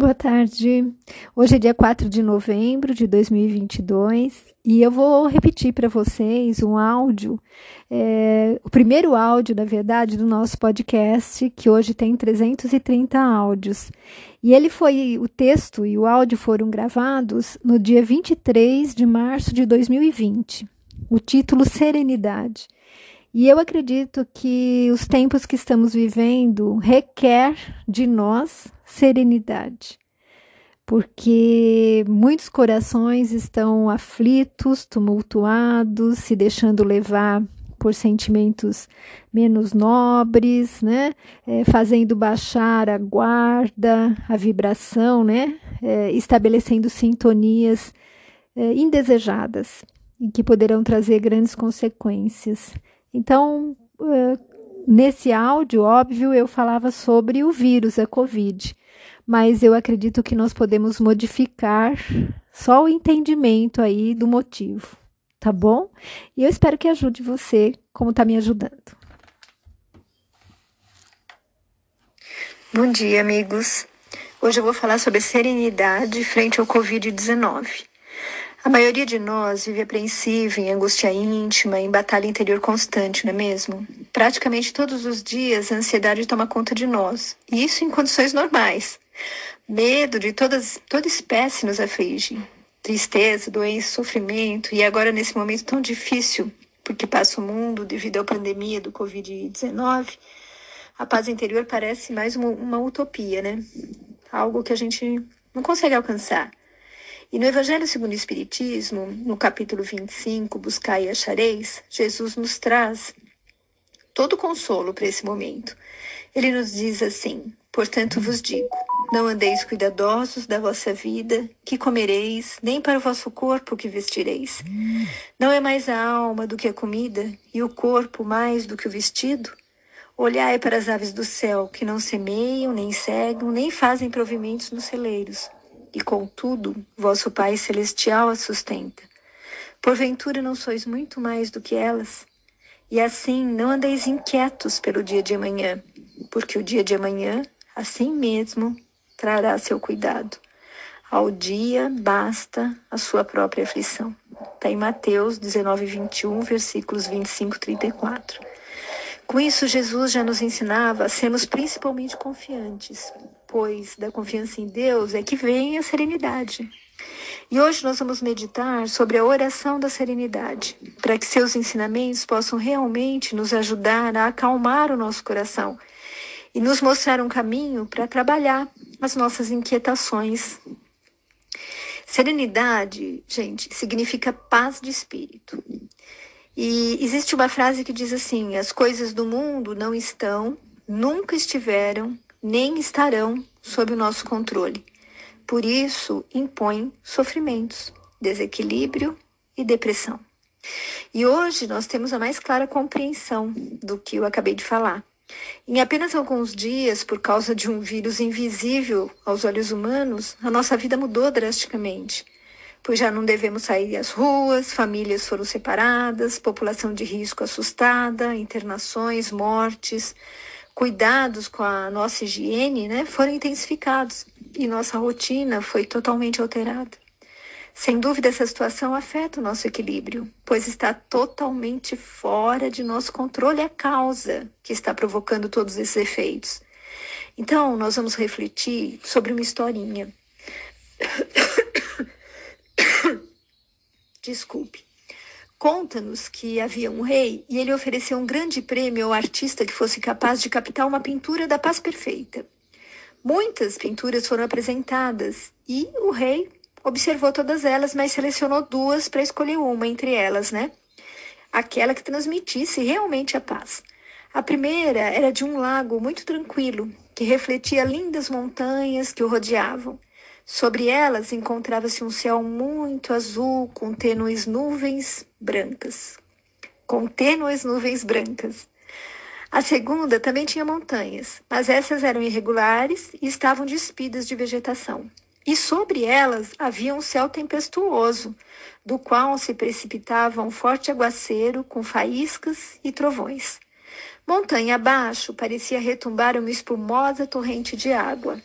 Boa tarde. Hoje é dia 4 de novembro de 2022 e eu vou repetir para vocês um áudio, é, o primeiro áudio, na verdade, do nosso podcast, que hoje tem 330 áudios. E ele foi, o texto e o áudio foram gravados no dia 23 de março de 2020. O título Serenidade. E eu acredito que os tempos que estamos vivendo requer de nós serenidade, porque muitos corações estão aflitos, tumultuados, se deixando levar por sentimentos menos nobres, né? É, fazendo baixar a guarda, a vibração, né? É, estabelecendo sintonias é, indesejadas e que poderão trazer grandes consequências. Então, uh, nesse áudio, óbvio, eu falava sobre o vírus, a Covid, mas eu acredito que nós podemos modificar só o entendimento aí do motivo, tá bom? E eu espero que ajude você, como está me ajudando. Bom dia, amigos. Hoje eu vou falar sobre serenidade frente ao Covid-19. A maioria de nós vive apreensiva, em angústia íntima, em batalha interior constante, não é mesmo? Praticamente todos os dias a ansiedade toma conta de nós, e isso em condições normais. Medo de todas, toda espécie nos aflige. Tristeza, doença, sofrimento, e agora nesse momento tão difícil, porque passa o mundo devido à pandemia do Covid-19, a paz interior parece mais uma, uma utopia, né? Algo que a gente não consegue alcançar. E no Evangelho segundo o Espiritismo, no capítulo 25, Buscai e Achareis, Jesus nos traz todo consolo para esse momento. Ele nos diz assim: Portanto vos digo, não andeis cuidadosos da vossa vida, que comereis, nem para o vosso corpo que vestireis. Não é mais a alma do que a comida, e o corpo mais do que o vestido? Olhai para as aves do céu, que não semeiam, nem cegam, nem fazem provimentos nos celeiros e contudo vosso Pai Celestial as sustenta. Porventura não sois muito mais do que elas? E assim não andeis inquietos pelo dia de amanhã, porque o dia de amanhã, assim mesmo, trará seu cuidado. Ao dia basta a sua própria aflição. Está em Mateus 19, 21, versículos 25 e 34. Com isso, Jesus já nos ensinava a sermos principalmente confiantes, pois da confiança em Deus é que vem a serenidade. E hoje nós vamos meditar sobre a oração da serenidade, para que seus ensinamentos possam realmente nos ajudar a acalmar o nosso coração e nos mostrar um caminho para trabalhar as nossas inquietações. Serenidade, gente, significa paz de espírito. E existe uma frase que diz assim: as coisas do mundo não estão, nunca estiveram nem estarão sob o nosso controle. Por isso, impõe sofrimentos, desequilíbrio e depressão. E hoje nós temos a mais clara compreensão do que eu acabei de falar. Em apenas alguns dias, por causa de um vírus invisível aos olhos humanos, a nossa vida mudou drasticamente. Pois já não devemos sair às ruas, famílias foram separadas, população de risco assustada, internações, mortes, cuidados com a nossa higiene né, foram intensificados e nossa rotina foi totalmente alterada. Sem dúvida, essa situação afeta o nosso equilíbrio, pois está totalmente fora de nosso controle a causa que está provocando todos esses efeitos. Então, nós vamos refletir sobre uma historinha. Desculpe. Conta-nos que havia um rei e ele ofereceu um grande prêmio ao artista que fosse capaz de captar uma pintura da paz perfeita. Muitas pinturas foram apresentadas e o rei observou todas elas, mas selecionou duas para escolher uma entre elas, né? Aquela que transmitisse realmente a paz. A primeira era de um lago muito tranquilo, que refletia lindas montanhas que o rodeavam. Sobre elas encontrava-se um céu muito azul, com tênues nuvens brancas. Com tênues nuvens brancas. A segunda também tinha montanhas, mas essas eram irregulares e estavam despidas de vegetação. E sobre elas havia um céu tempestuoso, do qual se precipitava um forte aguaceiro com faíscas e trovões. Montanha abaixo parecia retumbar uma espumosa torrente de água.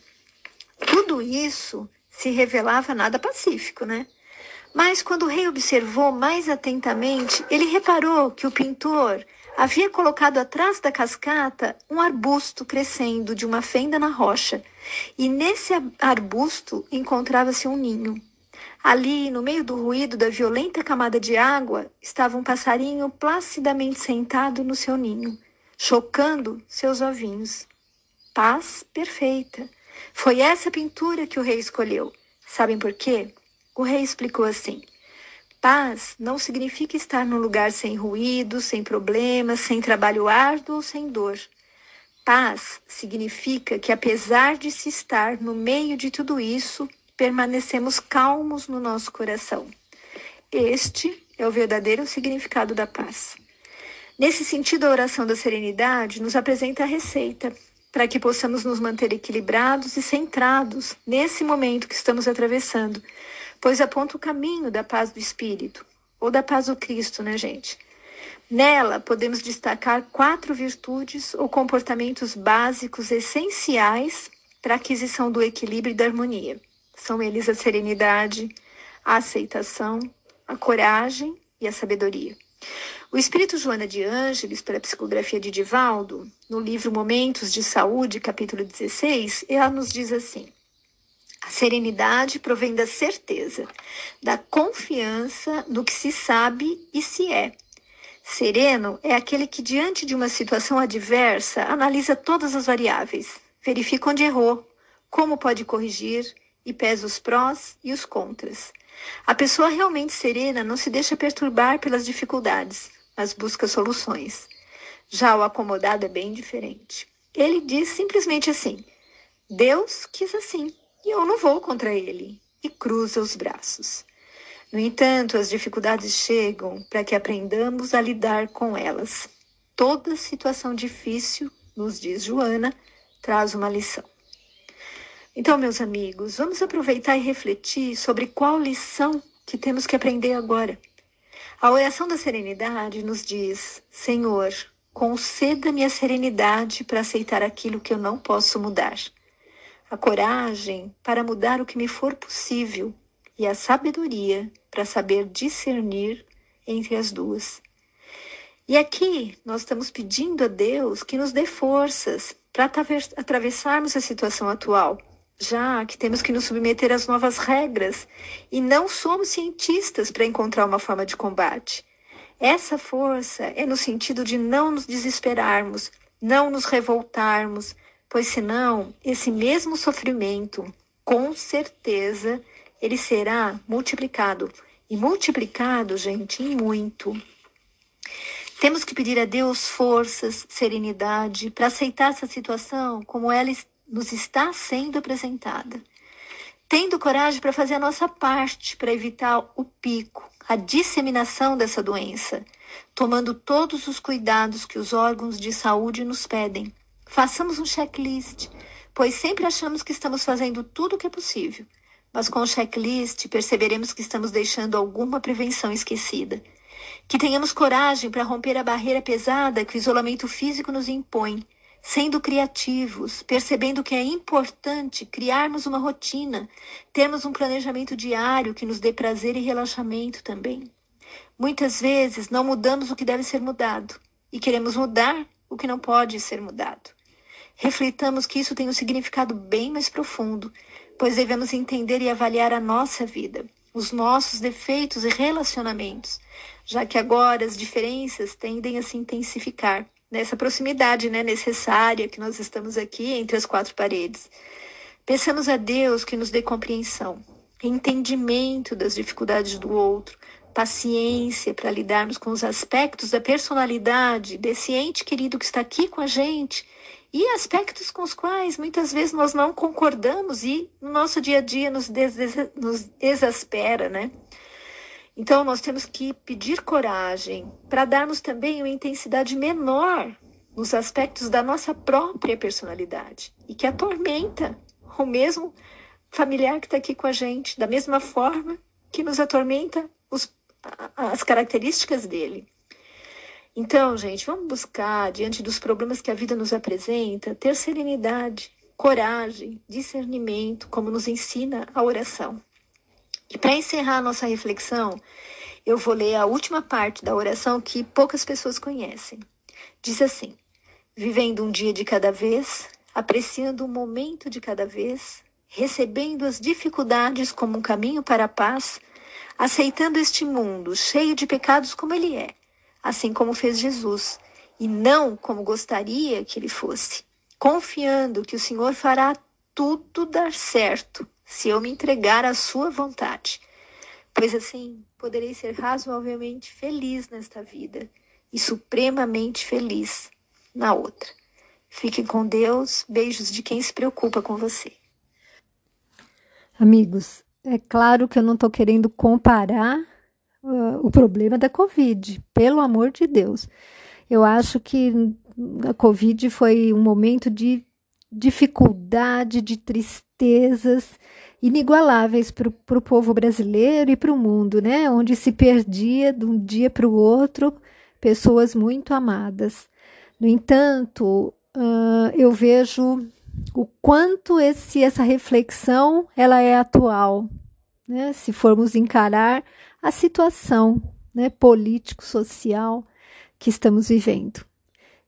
Tudo isso se revelava nada pacífico, né? Mas quando o rei observou mais atentamente, ele reparou que o pintor havia colocado atrás da cascata um arbusto crescendo de uma fenda na rocha, e nesse arbusto encontrava-se um ninho. Ali, no meio do ruído da violenta camada de água, estava um passarinho placidamente sentado no seu ninho, chocando seus ovinhos. Paz perfeita. Foi essa pintura que o rei escolheu. Sabem por quê? O rei explicou assim: Paz não significa estar num lugar sem ruído, sem problemas, sem trabalho árduo ou sem dor. Paz significa que, apesar de se estar no meio de tudo isso, permanecemos calmos no nosso coração. Este é o verdadeiro significado da paz. Nesse sentido, a oração da serenidade nos apresenta a receita para que possamos nos manter equilibrados e centrados nesse momento que estamos atravessando, pois aponta o caminho da paz do Espírito, ou da paz do Cristo, né, gente? Nela, podemos destacar quatro virtudes ou comportamentos básicos essenciais para a aquisição do equilíbrio e da harmonia. São eles a serenidade, a aceitação, a coragem e a sabedoria. O espírito Joana de Ângeles, pela psicografia de Divaldo, no livro Momentos de Saúde, capítulo 16, ela nos diz assim: a serenidade provém da certeza, da confiança no que se sabe e se é. Sereno é aquele que, diante de uma situação adversa, analisa todas as variáveis, verifica onde errou, como pode corrigir e pesa os prós e os contras. A pessoa realmente serena não se deixa perturbar pelas dificuldades, mas busca soluções. Já o acomodado é bem diferente. Ele diz simplesmente assim: Deus quis assim e eu não vou contra ele, e cruza os braços. No entanto, as dificuldades chegam para que aprendamos a lidar com elas. Toda situação difícil, nos diz Joana, traz uma lição. Então, meus amigos, vamos aproveitar e refletir sobre qual lição que temos que aprender agora. A oração da serenidade nos diz: Senhor, conceda-me a serenidade para aceitar aquilo que eu não posso mudar a coragem para mudar o que me for possível e a sabedoria para saber discernir entre as duas. E aqui nós estamos pedindo a Deus que nos dê forças para atravessarmos a situação atual, já que temos que nos submeter às novas regras e não somos cientistas para encontrar uma forma de combate. Essa força é no sentido de não nos desesperarmos, não nos revoltarmos, pois senão esse mesmo sofrimento, com certeza, ele será multiplicado. E multiplicado, gente, em muito. Temos que pedir a Deus forças, serenidade para aceitar essa situação como ela nos está sendo apresentada. Tendo coragem para fazer a nossa parte para evitar o pico, a disseminação dessa doença, tomando todos os cuidados que os órgãos de saúde nos pedem Façamos um checklist, pois sempre achamos que estamos fazendo tudo o que é possível, mas com o checklist perceberemos que estamos deixando alguma prevenção esquecida. Que tenhamos coragem para romper a barreira pesada que o isolamento físico nos impõe, sendo criativos, percebendo que é importante criarmos uma rotina, termos um planejamento diário que nos dê prazer e relaxamento também. Muitas vezes não mudamos o que deve ser mudado e queremos mudar o que não pode ser mudado. Reflitamos que isso tem um significado bem mais profundo, pois devemos entender e avaliar a nossa vida, os nossos defeitos e relacionamentos, já que agora as diferenças tendem a se intensificar nessa proximidade né, necessária que nós estamos aqui entre as quatro paredes. Peçamos a Deus que nos dê compreensão, entendimento das dificuldades do outro, paciência para lidarmos com os aspectos da personalidade desse ente querido que está aqui com a gente e aspectos com os quais muitas vezes nós não concordamos e no nosso dia a dia nos, des nos exaspera, né? Então nós temos que pedir coragem para darmos também uma intensidade menor nos aspectos da nossa própria personalidade e que atormenta o mesmo familiar que está aqui com a gente, da mesma forma que nos atormenta os as características dele. Então, gente, vamos buscar, diante dos problemas que a vida nos apresenta, ter serenidade, coragem, discernimento, como nos ensina a oração. E para encerrar a nossa reflexão, eu vou ler a última parte da oração que poucas pessoas conhecem. Diz assim: vivendo um dia de cada vez, apreciando um momento de cada vez, recebendo as dificuldades como um caminho para a paz, aceitando este mundo cheio de pecados como ele é, assim como fez Jesus, e não como gostaria que ele fosse, confiando que o Senhor fará tudo dar certo se eu me entregar à sua vontade. Pois assim poderei ser razoavelmente feliz nesta vida e supremamente feliz na outra. Fique com Deus. Beijos de quem se preocupa com você. Amigos, é claro que eu não estou querendo comparar uh, o problema da Covid, pelo amor de Deus. Eu acho que a Covid foi um momento de dificuldade, de tristezas inigualáveis para o povo brasileiro e para o mundo, né? Onde se perdia de um dia para o outro pessoas muito amadas. No entanto, uh, eu vejo o quanto esse, essa reflexão ela é atual, né? Se formos encarar a situação né, político-social que estamos vivendo.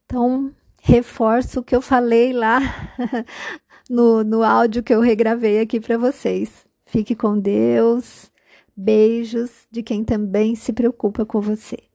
Então, reforço o que eu falei lá no, no áudio que eu regravei aqui para vocês. Fique com Deus. Beijos de quem também se preocupa com você.